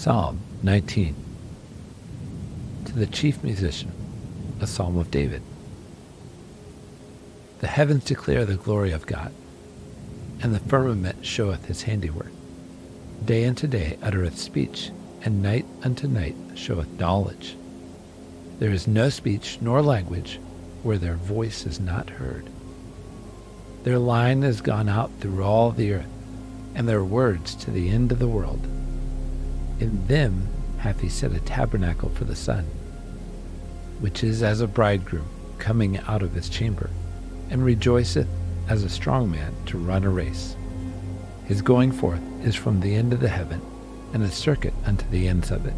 Psalm 19 To the chief musician, a psalm of David. The heavens declare the glory of God, and the firmament showeth his handiwork. Day unto day uttereth speech, and night unto night showeth knowledge. There is no speech nor language where their voice is not heard. Their line is gone out through all the earth, and their words to the end of the world. In them hath he set a tabernacle for the sun, which is as a bridegroom coming out of his chamber, and rejoiceth as a strong man to run a race. His going forth is from the end of the heaven, and a circuit unto the ends of it,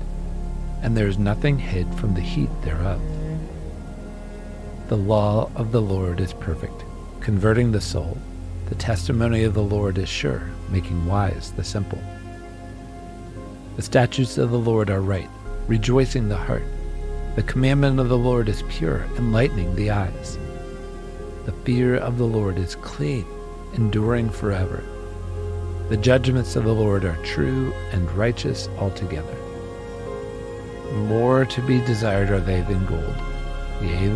and there is nothing hid from the heat thereof. The law of the Lord is perfect, converting the soul. The testimony of the Lord is sure, making wise the simple. The statutes of the Lord are right, rejoicing the heart. The commandment of the Lord is pure, enlightening the eyes. The fear of the Lord is clean, enduring forever. The judgments of the Lord are true and righteous altogether. More to be desired are they than gold, yea,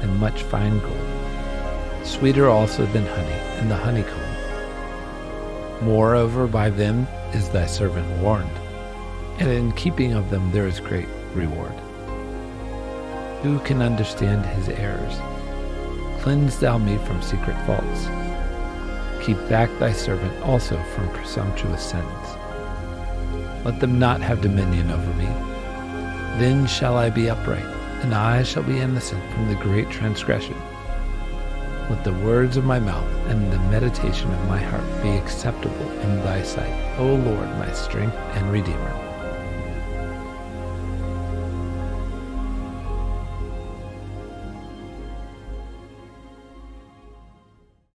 and much fine gold. Sweeter also than honey and the honeycomb. Moreover, by them is thy servant warned and in keeping of them there is great reward. Who can understand his errors? Cleanse thou me from secret faults. Keep back thy servant also from presumptuous sins. Let them not have dominion over me. Then shall I be upright, and I shall be innocent from the great transgression. Let the words of my mouth and the meditation of my heart be acceptable in thy sight, O Lord, my strength and redeemer.